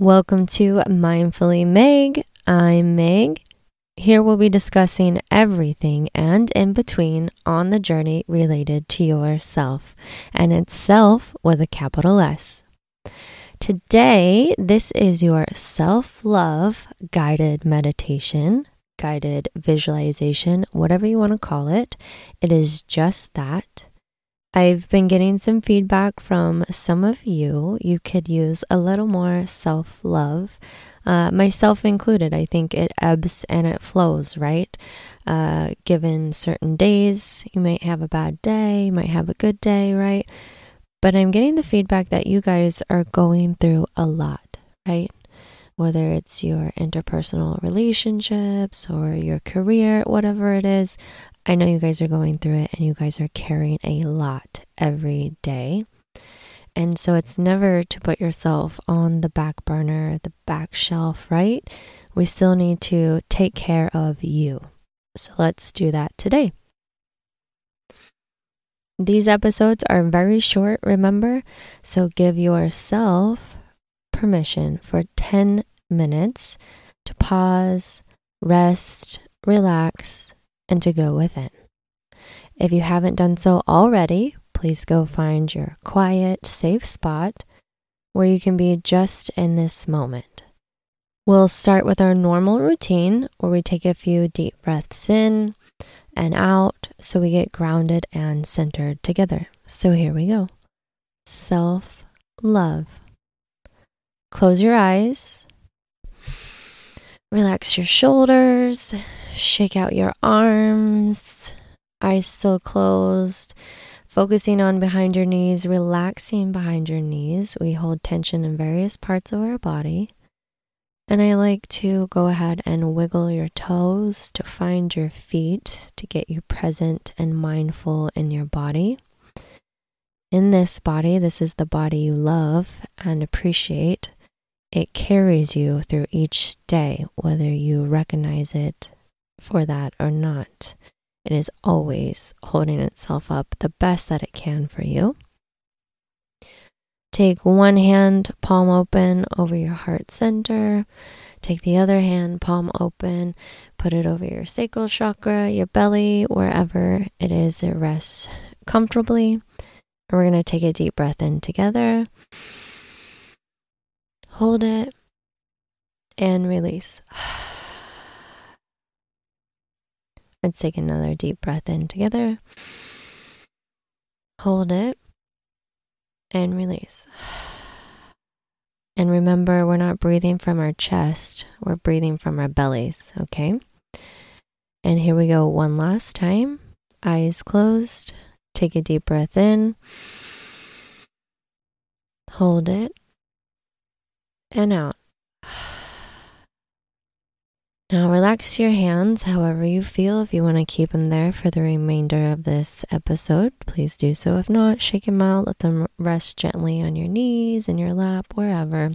Welcome to Mindfully Meg. I'm Meg. Here we'll be discussing everything and in between on the journey related to yourself, and it's self with a capital S. Today, this is your self love guided meditation, guided visualization, whatever you want to call it. It is just that. I've been getting some feedback from some of you. You could use a little more self love, uh, myself included. I think it ebbs and it flows, right? Uh, given certain days, you might have a bad day, you might have a good day, right? But I'm getting the feedback that you guys are going through a lot, right? Whether it's your interpersonal relationships or your career, whatever it is, I know you guys are going through it and you guys are carrying a lot every day. And so it's never to put yourself on the back burner, the back shelf, right? We still need to take care of you. So let's do that today. These episodes are very short, remember? So give yourself permission for 10 minutes to pause, rest, relax, and to go within. If you haven't done so already, please go find your quiet, safe spot where you can be just in this moment. We'll start with our normal routine where we take a few deep breaths in and out so we get grounded and centered together. So here we go self love. Close your eyes, relax your shoulders, Shake out your arms, eyes still closed, focusing on behind your knees, relaxing behind your knees. We hold tension in various parts of our body. And I like to go ahead and wiggle your toes to find your feet to get you present and mindful in your body. In this body, this is the body you love and appreciate. It carries you through each day, whether you recognize it for that or not. It is always holding itself up the best that it can for you. Take one hand, palm open over your heart center. Take the other hand, palm open, put it over your sacral chakra, your belly, wherever it is it rests comfortably. And we're going to take a deep breath in together. Hold it and release. Let's take another deep breath in together. Hold it and release. And remember, we're not breathing from our chest, we're breathing from our bellies, okay? And here we go one last time. Eyes closed. Take a deep breath in. Hold it. And out. Now, relax your hands however you feel. If you want to keep them there for the remainder of this episode, please do so. If not, shake them out. Let them rest gently on your knees, in your lap, wherever.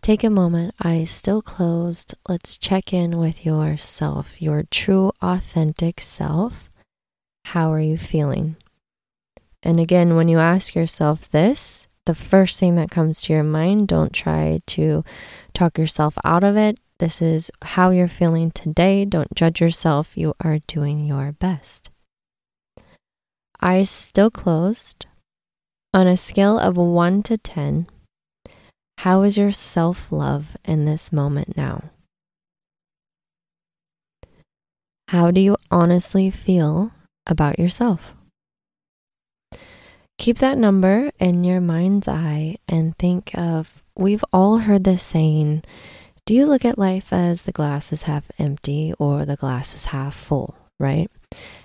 Take a moment, eyes still closed. Let's check in with yourself, your true, authentic self. How are you feeling? And again, when you ask yourself this, the first thing that comes to your mind, don't try to talk yourself out of it this is how you're feeling today. Don't judge yourself. You are doing your best. Eyes still closed. On a scale of 1 to 10, how is your self love in this moment now? How do you honestly feel about yourself? Keep that number in your mind's eye and think of we've all heard this saying do you look at life as the glass is half empty or the glass is half full, right?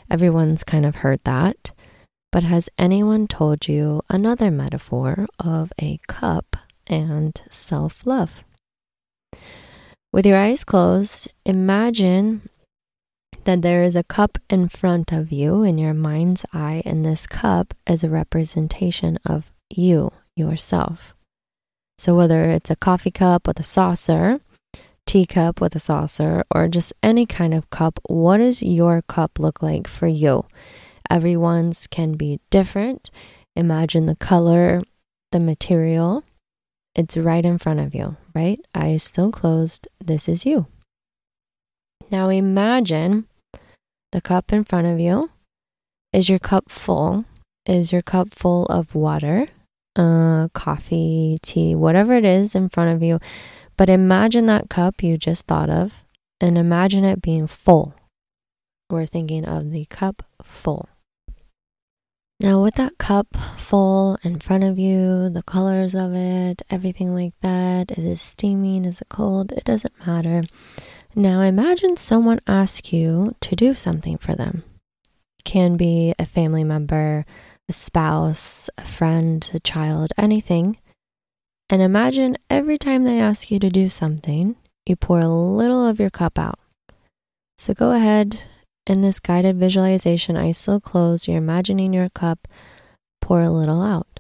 Everyone's kind of heard that. But has anyone told you another metaphor of a cup and self love? With your eyes closed, imagine that there is a cup in front of you in your mind's eye, and this cup is a representation of you, yourself. So, whether it's a coffee cup with a saucer, teacup with a saucer or just any kind of cup, what does your cup look like for you? Everyone's can be different. Imagine the color, the material. It's right in front of you, right? Eyes still closed. This is you. Now imagine the cup in front of you. Is your cup full? Is your cup full of water, uh, coffee, tea, whatever it is in front of you? But imagine that cup you just thought of and imagine it being full. We're thinking of the cup full. Now, with that cup full in front of you, the colors of it, everything like that, is it steaming? Is it cold? It doesn't matter. Now, imagine someone asks you to do something for them. Can be a family member, a spouse, a friend, a child, anything. And imagine every time they ask you to do something, you pour a little of your cup out. So go ahead in this guided visualization, eyes still closed, you're imagining your cup, pour a little out.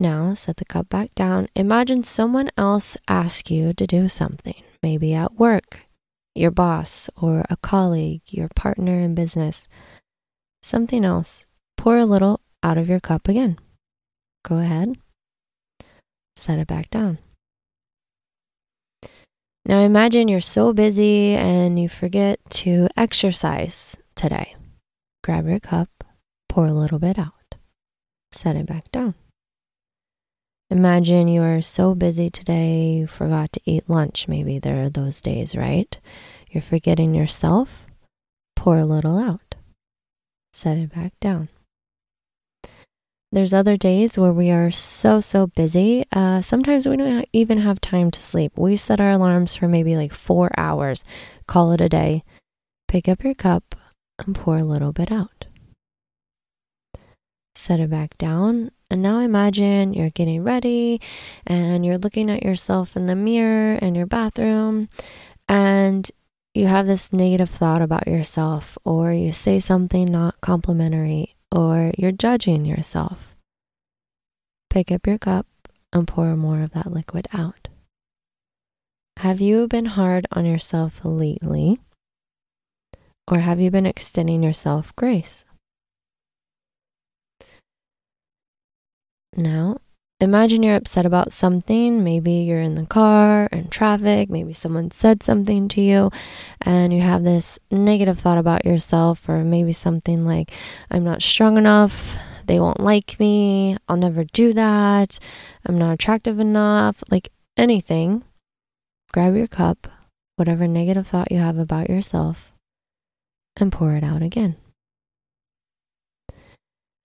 Now set the cup back down. Imagine someone else ask you to do something, maybe at work, your boss, or a colleague, your partner in business. Something else. Pour a little out of your cup again. Go ahead. Set it back down. Now imagine you're so busy and you forget to exercise today. Grab your cup, pour a little bit out, set it back down. Imagine you are so busy today, you forgot to eat lunch. Maybe there are those days, right? You're forgetting yourself, pour a little out, set it back down. There's other days where we are so, so busy. Uh, sometimes we don't even have time to sleep. We set our alarms for maybe like four hours, call it a day. Pick up your cup and pour a little bit out. Set it back down. And now imagine you're getting ready and you're looking at yourself in the mirror in your bathroom and you have this negative thought about yourself, or you say something not complimentary, or you're judging yourself, pick up your cup and pour more of that liquid out. Have you been hard on yourself lately? Or have you been extending yourself grace? Now, imagine you're upset about something. Maybe you're in the car, in traffic, maybe someone said something to you, and you have this negative thought about yourself, or maybe something like, I'm not strong enough, they won't like me, I'll never do that, I'm not attractive enough, like anything. Grab your cup, whatever negative thought you have about yourself, and pour it out again.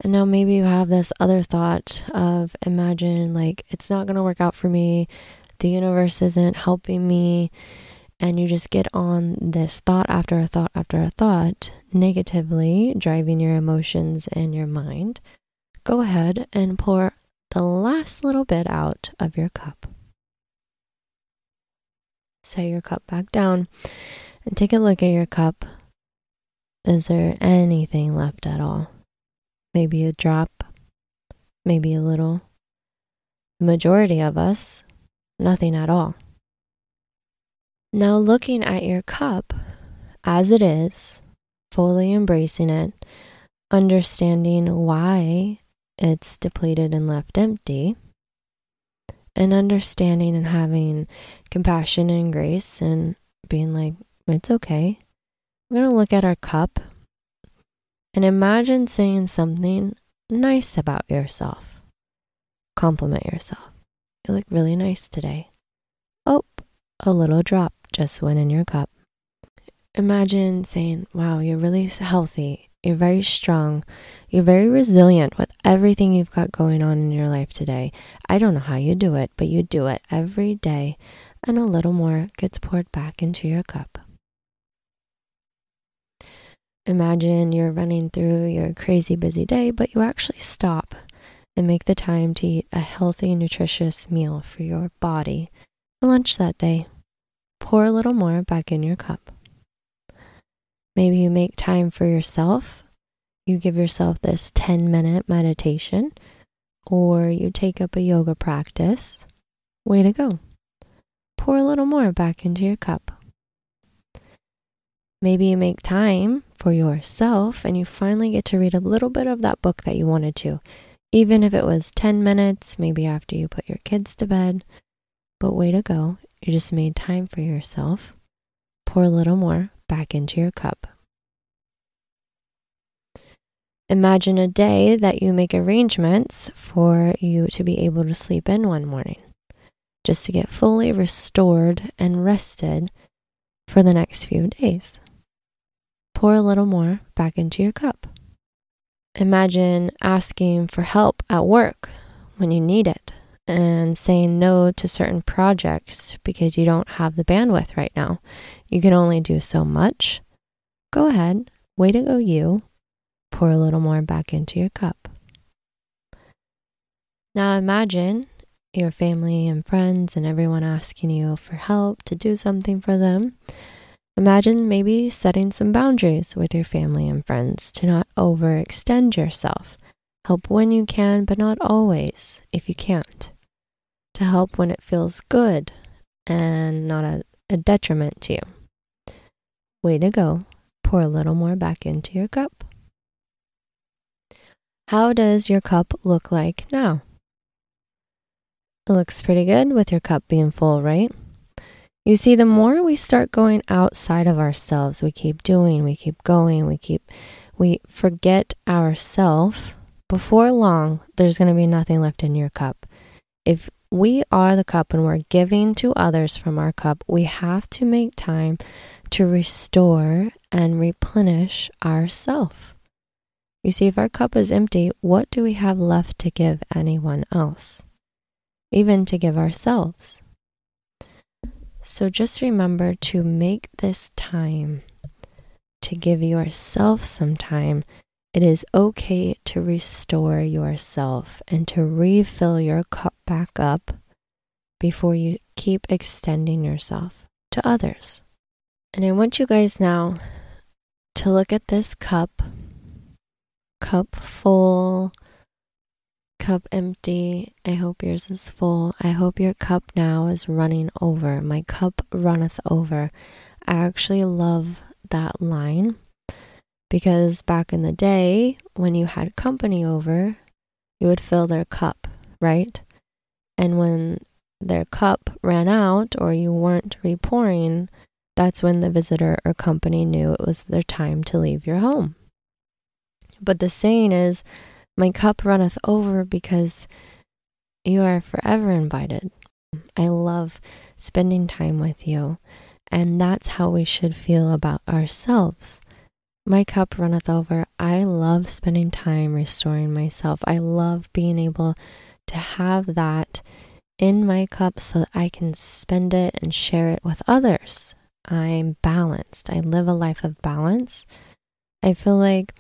And now maybe you have this other thought of imagine like it's not going to work out for me. The universe isn't helping me. And you just get on this thought after a thought after a thought, negatively driving your emotions and your mind. Go ahead and pour the last little bit out of your cup. Set your cup back down and take a look at your cup. Is there anything left at all? Maybe a drop, maybe a little. The majority of us, nothing at all. Now, looking at your cup as it is, fully embracing it, understanding why it's depleted and left empty, and understanding and having compassion and grace and being like, it's okay. We're going to look at our cup and imagine saying something nice about yourself. Compliment yourself. You look really nice today. Oh, a little drop just went in your cup. Imagine saying, Wow, you're really healthy. You're very strong. You're very resilient with everything you've got going on in your life today. I don't know how you do it, but you do it every day, and a little more gets poured back into your cup. Imagine you're running through your crazy busy day, but you actually stop and make the time to eat a healthy, nutritious meal for your body for lunch that day. Pour a little more back in your cup. Maybe you make time for yourself. You give yourself this 10 minute meditation, or you take up a yoga practice. Way to go. Pour a little more back into your cup. Maybe you make time for yourself and you finally get to read a little bit of that book that you wanted to. Even if it was 10 minutes, maybe after you put your kids to bed. But way to go. You just made time for yourself. Pour a little more back into your cup. Imagine a day that you make arrangements for you to be able to sleep in one morning, just to get fully restored and rested for the next few days. Pour a little more back into your cup. Imagine asking for help at work when you need it and saying no to certain projects because you don't have the bandwidth right now. You can only do so much. Go ahead, way to go, you. Pour a little more back into your cup. Now imagine your family and friends and everyone asking you for help to do something for them. Imagine maybe setting some boundaries with your family and friends to not overextend yourself. Help when you can, but not always if you can't. To help when it feels good and not a, a detriment to you. Way to go. Pour a little more back into your cup. How does your cup look like now? It looks pretty good with your cup being full, right? You see, the more we start going outside of ourselves, we keep doing, we keep going, we keep, we forget ourself. Before long, there's going to be nothing left in your cup. If we are the cup and we're giving to others from our cup, we have to make time to restore and replenish ourself. You see, if our cup is empty, what do we have left to give anyone else? Even to give ourselves. So just remember to make this time to give yourself some time. It is okay to restore yourself and to refill your cup back up before you keep extending yourself to others. And I want you guys now to look at this cup, cup full cup empty. I hope yours is full. I hope your cup now is running over. My cup runneth over. I actually love that line because back in the day, when you had company over, you would fill their cup, right? And when their cup ran out or you weren't repouring, that's when the visitor or company knew it was their time to leave your home. But the saying is, my cup runneth over because you are forever invited. I love spending time with you, and that's how we should feel about ourselves. My cup runneth over. I love spending time restoring myself. I love being able to have that in my cup so that I can spend it and share it with others. I'm balanced. I live a life of balance. I feel like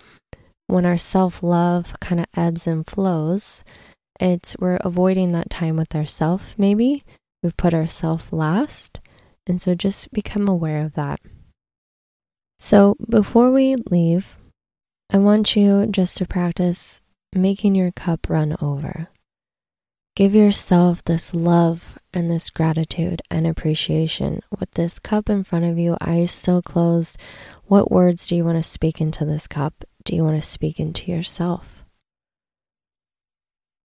when our self love kind of ebbs and flows, it's we're avoiding that time with ourself, maybe. We've put ourself last. And so just become aware of that. So before we leave, I want you just to practice making your cup run over. Give yourself this love and this gratitude and appreciation. With this cup in front of you, eyes still closed, what words do you want to speak into this cup? Do you want to speak into yourself?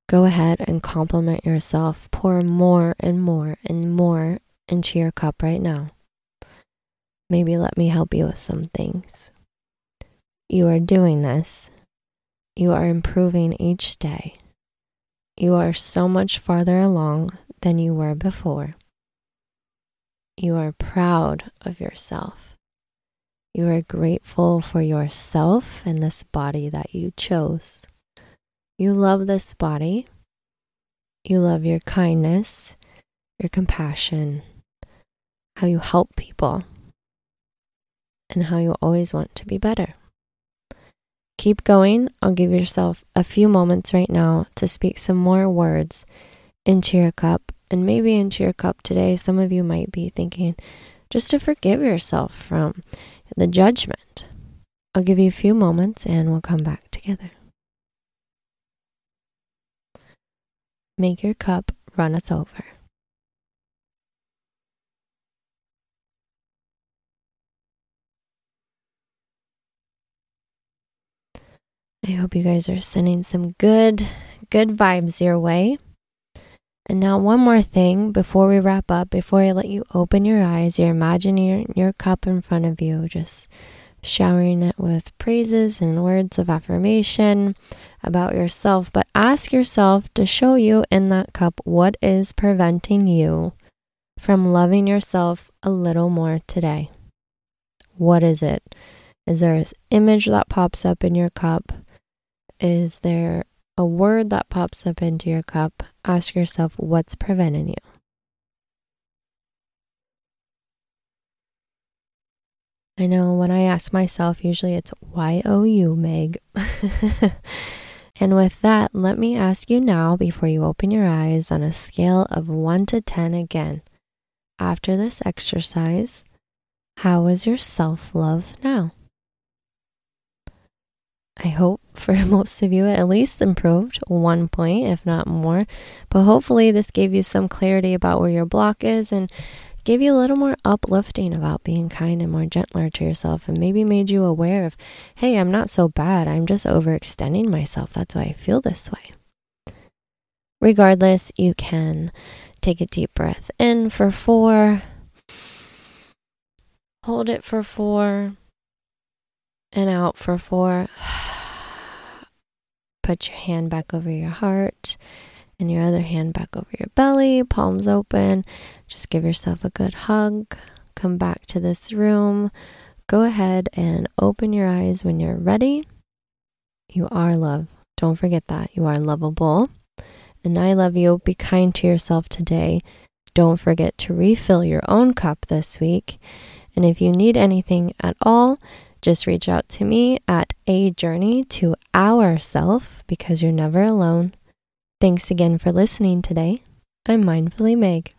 Go ahead and compliment yourself. Pour more and more and more into your cup right now. Maybe let me help you with some things. You are doing this. You are improving each day. You are so much farther along than you were before. You are proud of yourself. You are grateful for yourself and this body that you chose. You love this body. You love your kindness, your compassion, how you help people, and how you always want to be better. Keep going. I'll give yourself a few moments right now to speak some more words into your cup and maybe into your cup today. Some of you might be thinking just to forgive yourself from the judgment. I'll give you a few moments and we'll come back together. Make your cup runneth over. I hope you guys are sending some good, good vibes your way. And now, one more thing before we wrap up, before I let you open your eyes, you're imagining your cup in front of you, just showering it with praises and words of affirmation about yourself. But ask yourself to show you in that cup what is preventing you from loving yourself a little more today. What is it? Is there an image that pops up in your cup? Is there a word that pops up into your cup? Ask yourself what's preventing you. I know when I ask myself, usually it's why owe Y O U, Meg. and with that, let me ask you now, before you open your eyes, on a scale of 1 to 10 again. After this exercise, how is your self love now? I hope for most of you it at least improved one point, if not more. But hopefully, this gave you some clarity about where your block is and gave you a little more uplifting about being kind and more gentler to yourself, and maybe made you aware of, hey, I'm not so bad. I'm just overextending myself. That's why I feel this way. Regardless, you can take a deep breath in for four, hold it for four, and out for four. Put your hand back over your heart and your other hand back over your belly, palms open. Just give yourself a good hug. Come back to this room. Go ahead and open your eyes when you're ready. You are love. Don't forget that. You are lovable. And I love you. Be kind to yourself today. Don't forget to refill your own cup this week. And if you need anything at all, just reach out to me at a journey to our self because you're never alone. Thanks again for listening today. I'm Mindfully Meg.